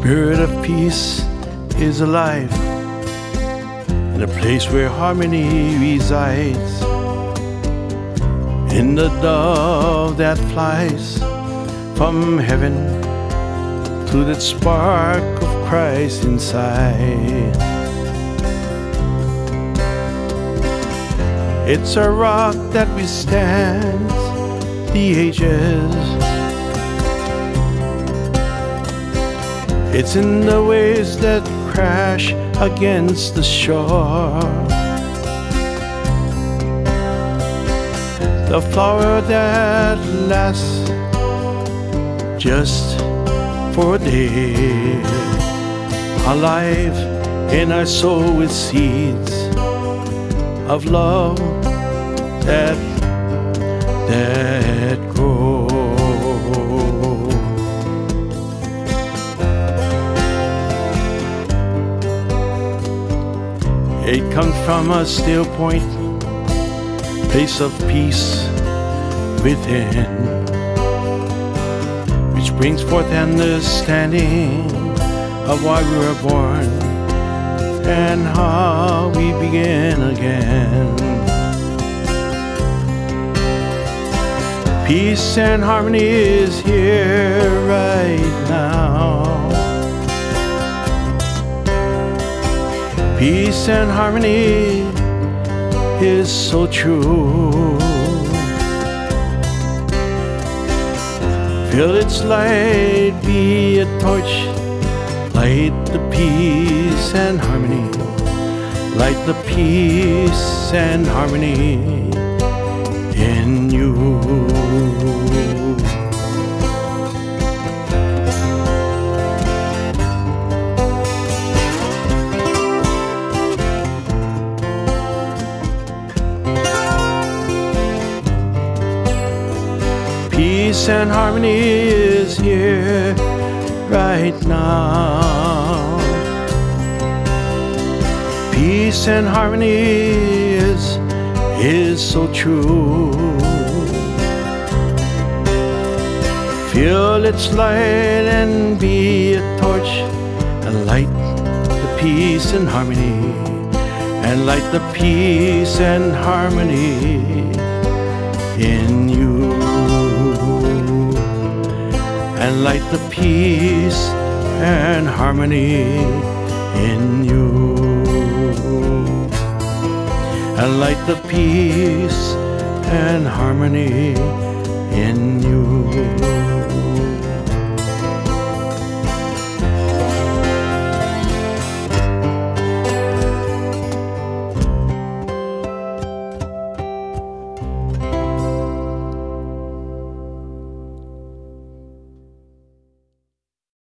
Spirit of peace is alive in a place where harmony resides. In the dove that flies from heaven to that spark of Christ inside. It's a rock that withstands the ages. It's in the waves that crash against the shore. The flower that lasts just for a day. Alive in our soul with seeds of love that It comes from a still point, place of peace within, which brings forth understanding of why we were born and how we begin again. Peace and harmony is here right now. Peace and harmony is so true. Feel its light, be a torch, light the peace and harmony, light the peace and harmony in you. Peace and harmony is here right now. Peace and harmony is is so true. Feel its light and be a torch and light the peace and harmony and light the peace and harmony and light the peace and harmony in you. And light the peace and harmony